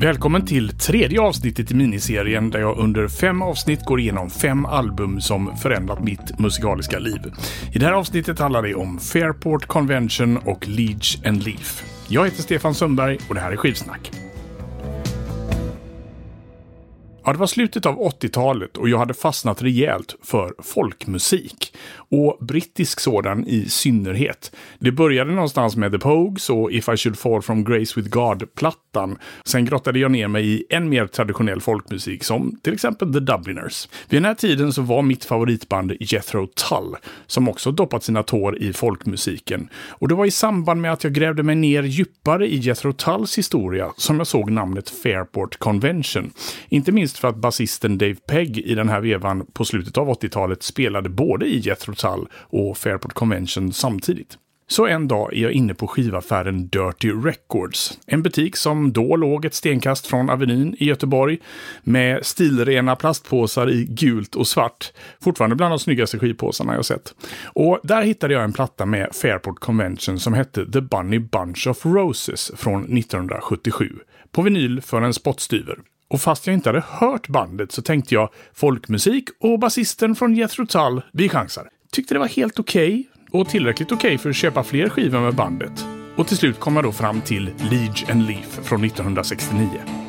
Välkommen till tredje avsnittet i miniserien där jag under fem avsnitt går igenom fem album som förändrat mitt musikaliska liv. I det här avsnittet handlar det om Fairport Convention och Leech and Leaf. Jag heter Stefan Sundberg och det här är Skivsnack. Ja, det var slutet av 80-talet och jag hade fastnat rejält för folkmusik. Och brittisk sådan i synnerhet. Det började någonstans med The Pogues och If I Should Fall From Grace With God-plattan. Sen grottade jag ner mig i än mer traditionell folkmusik som till exempel The Dubliners. Vid den här tiden så var mitt favoritband Jethro Tull, som också doppat sina tår i folkmusiken. Och det var i samband med att jag grävde mig ner djupare i Jethro Tulls historia som jag såg namnet Fairport Convention. Inte minst för att basisten Dave Pegg i den här vevan på slutet av 80-talet spelade både i Jethro Tull och Fairport Convention samtidigt. Så en dag är jag inne på skivaffären Dirty Records. En butik som då låg ett stenkast från Avenyn i Göteborg med stilrena plastpåsar i gult och svart. Fortfarande bland de snyggaste skivpåsarna jag sett. Och där hittade jag en platta med Fairport Convention som hette The Bunny Bunch of Roses från 1977. På vinyl för en spottstyver. Och fast jag inte hade hört bandet så tänkte jag folkmusik och basisten från Jethro Tull, vi chansar. Tyckte det var helt okej okay, och tillräckligt okej okay för att köpa fler skivor med bandet. Och till slut kom jag då fram till Liege and Leaf från 1969.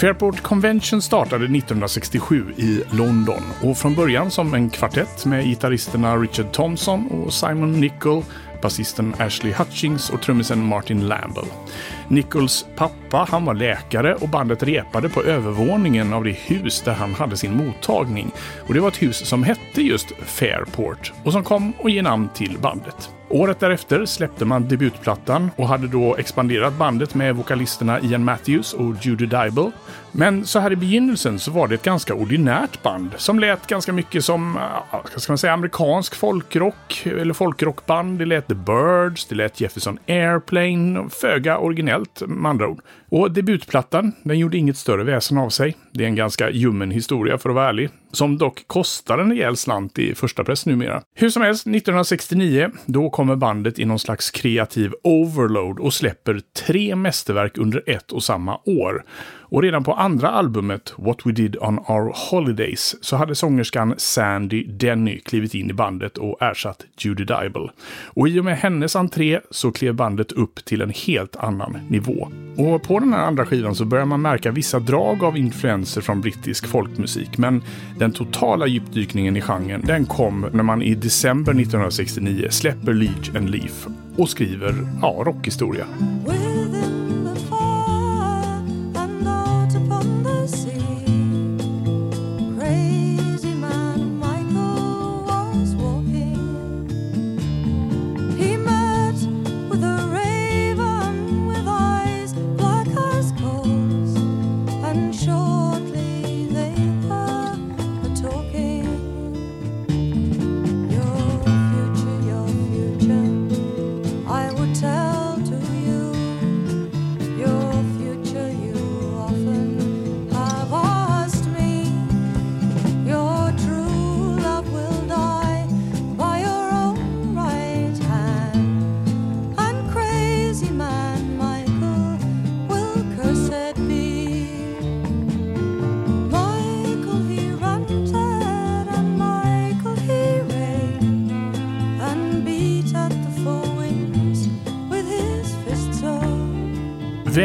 Fairport Convention startade 1967 i London och från början som en kvartett med gitarristerna Richard Thompson och Simon Nicol, basisten Ashley Hutchings och trummisen Martin Lamble. Nichols pappa han var läkare och bandet repade på övervåningen av det hus där han hade sin mottagning. Och Det var ett hus som hette just Fairport och som kom att ge namn till bandet. Året därefter släppte man debutplattan och hade då expanderat bandet med vokalisterna Ian Matthews och Judy Dybel. Men så här i begynnelsen så var det ett ganska ordinärt band som lät ganska mycket som ska man säga, amerikansk folkrock eller folkrockband. Det lät The Birds, det lät Jefferson Airplane, föga originellt med andra ord. Och debutplattan, den gjorde inget större väsen av sig. Det är en ganska ljummen historia för att vara ärlig. Som dock kostar en rejäl slant i första press numera. Hur som helst, 1969, då kommer bandet i någon slags kreativ overload och släpper tre mästerverk under ett och samma år. Och redan på andra albumet, What We Did On Our Holidays, så hade sångerskan Sandy Denny klivit in i bandet och ersatt Judy Dybel. Och i och med hennes entré så klev bandet upp till en helt annan nivå. Och på den här andra skivan så börjar man märka vissa drag av influenser från brittisk folkmusik, men den totala djupdykningen i genren den kom när man i december 1969 släpper Leech and Leaf och skriver ja, rockhistoria.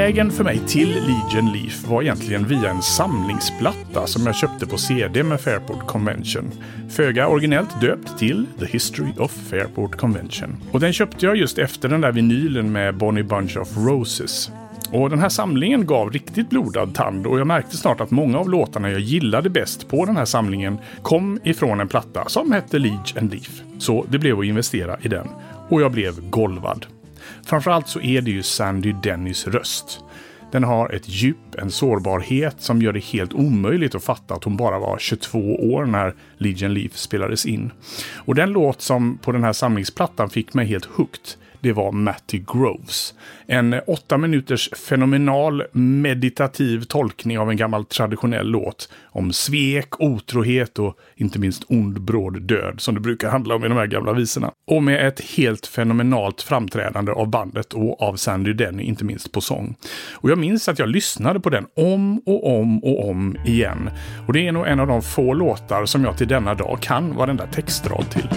Vägen för mig till Legion Leaf var egentligen via en samlingsplatta som jag köpte på CD med Fairport Convention. Föga originellt döpt till The History of Fairport Convention. Och den köpte jag just efter den där vinylen med Bonnie Bunch of Roses. Och den här samlingen gav riktigt blodad tand och jag märkte snart att många av låtarna jag gillade bäst på den här samlingen kom ifrån en platta som hette Leech and Leaf. Så det blev att investera i den. Och jag blev golvad. Framförallt så är det ju Sandy Dennis röst. Den har ett djup, en sårbarhet som gör det helt omöjligt att fatta att hon bara var 22 år när Legion Leaf spelades in. Och den låt som på den här samlingsplattan fick mig helt hooked det var Matty Groves. En åtta minuters fenomenal meditativ tolkning av en gammal traditionell låt om svek, otrohet och inte minst ond bråd död som det brukar handla om i de här gamla visorna. Och med ett helt fenomenalt framträdande av bandet och av Sandy Denny, inte minst på sång. Och jag minns att jag lyssnade på den om och om och om igen. Och det är nog en av de få låtar som jag till denna dag kan varenda textrad till.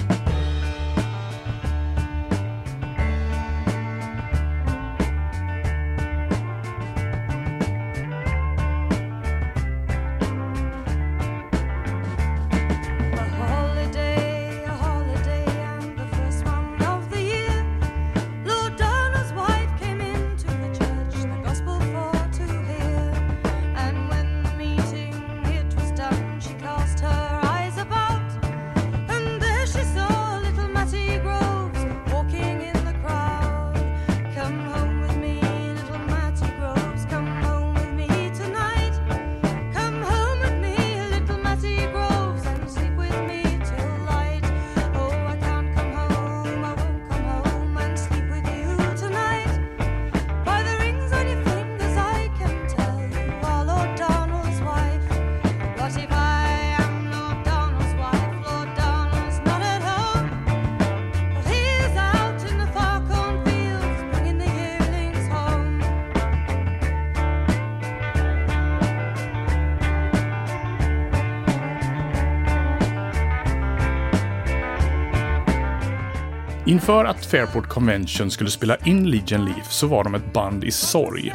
Inför att Fairport Convention skulle spela in Legion Leaf så var de ett band i sorg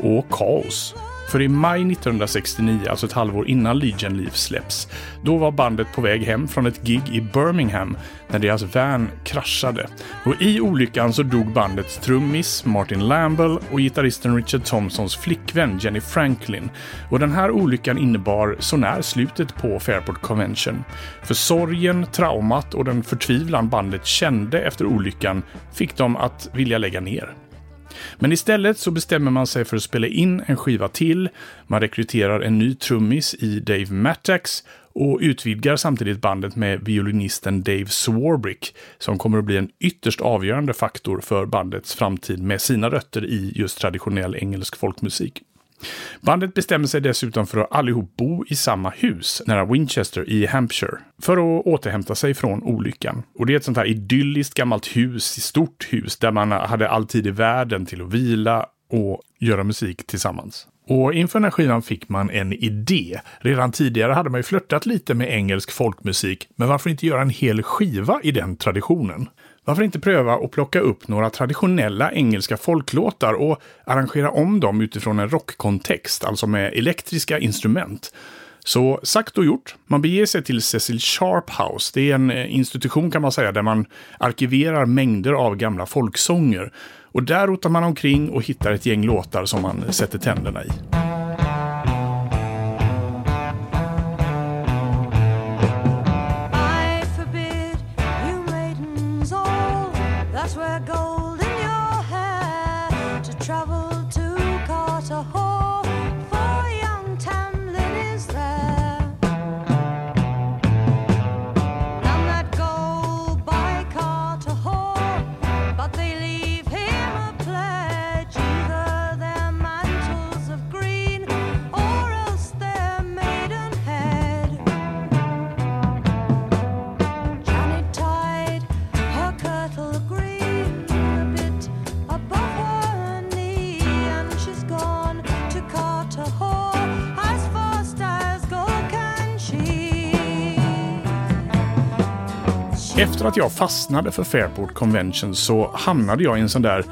och kaos. För i maj 1969, alltså ett halvår innan Legion Leaf släpps, då var bandet på väg hem från ett gig i Birmingham när deras van kraschade. Och i olyckan så dog bandets trummis Martin Lamble och gitarristen Richard Thompsons flickvän Jenny Franklin. Och den här olyckan innebar sånär slutet på Fairport Convention. För sorgen, traumat och den förtvivlan bandet kände efter olyckan fick dem att vilja lägga ner. Men istället så bestämmer man sig för att spela in en skiva till. Man rekryterar en ny trummis i Dave Mattax och utvidgar samtidigt bandet med violinisten Dave Swarbrick som kommer att bli en ytterst avgörande faktor för bandets framtid med sina rötter i just traditionell engelsk folkmusik. Bandet bestämmer sig dessutom för att allihop bo i samma hus nära Winchester i Hampshire för att återhämta sig från olyckan. Och det är ett sånt här idylliskt gammalt hus, stort hus där man hade all tid i världen till att vila och göra musik tillsammans. Och inför den här skivan fick man en idé. Redan tidigare hade man ju flörtat lite med engelsk folkmusik, men varför inte göra en hel skiva i den traditionen? Varför inte pröva att plocka upp några traditionella engelska folklåtar och arrangera om dem utifrån en rockkontext, alltså med elektriska instrument? Så sagt och gjort. Man beger sig till Cecil Sharp House. Det är en eh, institution kan man säga där man arkiverar mängder av gamla folksånger. Och där rotar man omkring och hittar ett gäng låtar som man sätter tänderna i. trouble. Efter att jag fastnade för Fairport Convention så hamnade jag i en sån där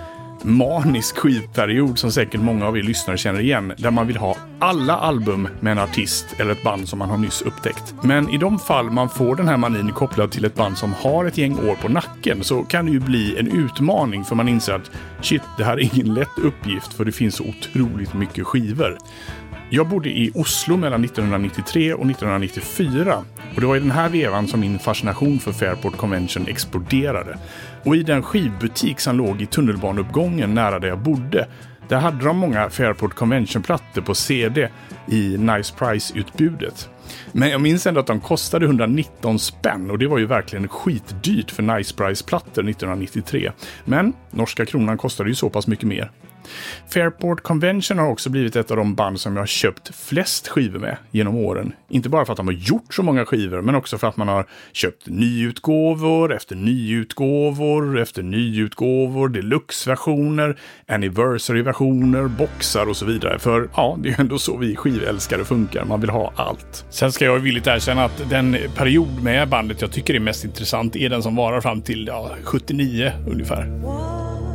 manisk skivperiod som säkert många av er lyssnare känner igen, där man vill ha alla album med en artist eller ett band som man har nyss upptäckt. Men i de fall man får den här manin kopplad till ett band som har ett gäng år på nacken så kan det ju bli en utmaning för man inser att shit, det här är ingen lätt uppgift för det finns så otroligt mycket skivor. Jag bodde i Oslo mellan 1993 och 1994 och det var i den här vevan som min fascination för Fairport Convention exploderade. Och i den skivbutik som låg i tunnelbaneuppgången nära där jag bodde där hade de många Fairport Convention-plattor på CD i Nice Price-utbudet. Men jag minns ändå att de kostade 119 spänn och det var ju verkligen skitdyrt för Nice Price-plattor 1993. Men norska kronan kostade ju så pass mycket mer. Fairport Convention har också blivit ett av de band som jag har köpt flest skivor med genom åren. Inte bara för att de har gjort så många skivor, men också för att man har köpt nyutgåvor efter nyutgåvor efter nyutgåvor, deluxe-versioner, anniversary-versioner, boxar och så vidare. För ja, det är ju ändå så vi skivälskare funkar. Man vill ha allt. Sen ska jag villigt erkänna att den period med bandet jag tycker är mest intressant är den som varar fram till ja, 79 ungefär.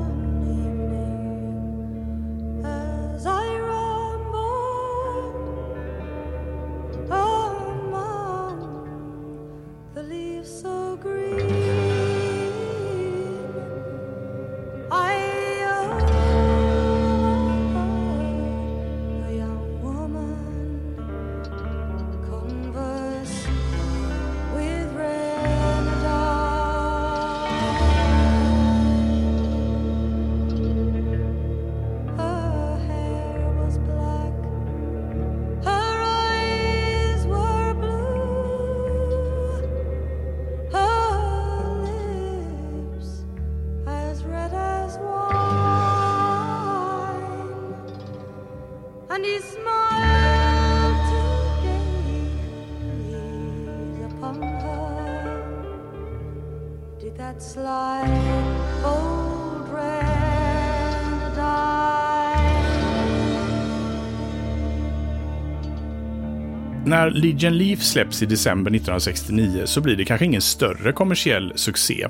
När Legion Leaf släpps i december 1969 så blir det kanske ingen större kommersiell succé.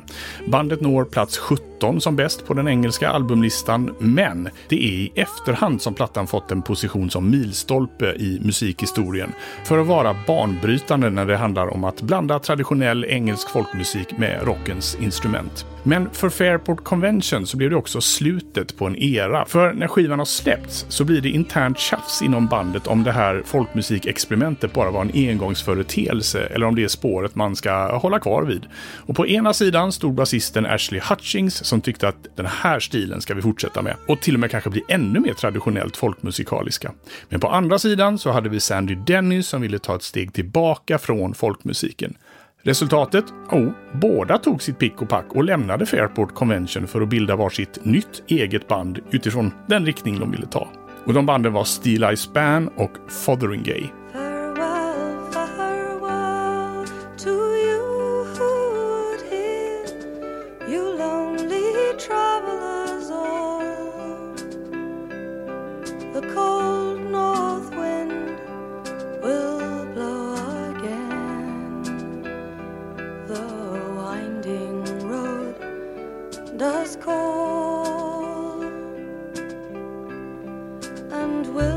Bandet når plats 17 som bäst på den engelska albumlistan, men det är i efterhand som plattan fått en position som milstolpe i musikhistorien för att vara banbrytande när det handlar om att blanda traditionell engelsk folkmusik med rockens instrument. Men för Fairport Convention så blev det också slutet på en era. För när skivan har släppts så blir det internt tjafs inom bandet om det här folkmusikexperimentet bara var en engångsföreteelse eller om det är spåret man ska hålla kvar vid. Och på ena sidan stod basisten Ashley Hutchings som tyckte att den här stilen ska vi fortsätta med och till och med kanske bli ännu mer traditionellt folkmusikaliska. Men på andra sidan så hade vi Sandy Dennis som ville ta ett steg tillbaka från folkmusiken. Resultatet? Oh, båda tog sitt pick och pack och lämnade Fairport Convention för att bilda varsitt nytt eget band utifrån den riktning de ville ta. Och de banden var Steel Eye Span och Fotheringay. and will.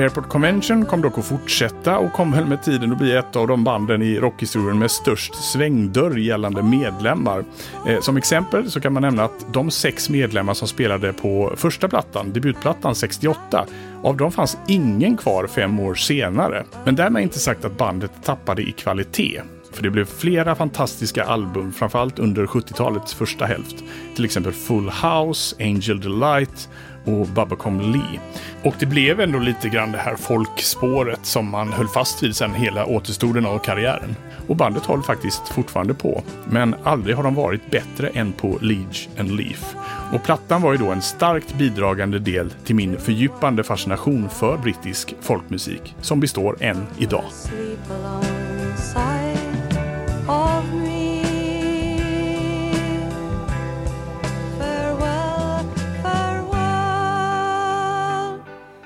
Fairport Convention kom dock att fortsätta och kom väl med tiden att bli ett av de banden i rockhistorien med störst svängdörr gällande medlemmar. Eh, som exempel så kan man nämna att de sex medlemmar som spelade på första plattan, debutplattan 68, av dem fanns ingen kvar fem år senare. Men därmed inte sagt att bandet tappade i kvalitet. För det blev flera fantastiska album, framförallt under 70-talets första hälft. Till exempel Full House, Angel Delight och Babacom Lee. Och det blev ändå lite grann det här folkspåret som man höll fast vid sen hela återstoden av karriären. Och bandet håller faktiskt fortfarande på. Men aldrig har de varit bättre än på Leage and Leaf. Och plattan var ju då en starkt bidragande del till min fördjupande fascination för brittisk folkmusik, som består än idag.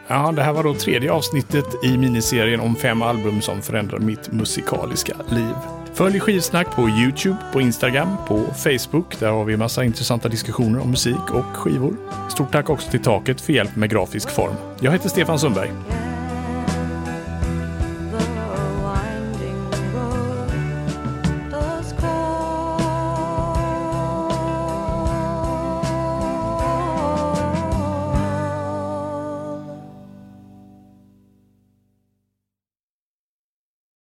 Ja, det här var då tredje avsnittet i miniserien om fem album som förändrar mitt musikaliska liv. Följ skivsnack på Youtube, på Instagram, på Facebook. Där har vi massa intressanta diskussioner om musik och skivor. Stort tack också till Taket för hjälp med grafisk form. Jag heter Stefan Sundberg.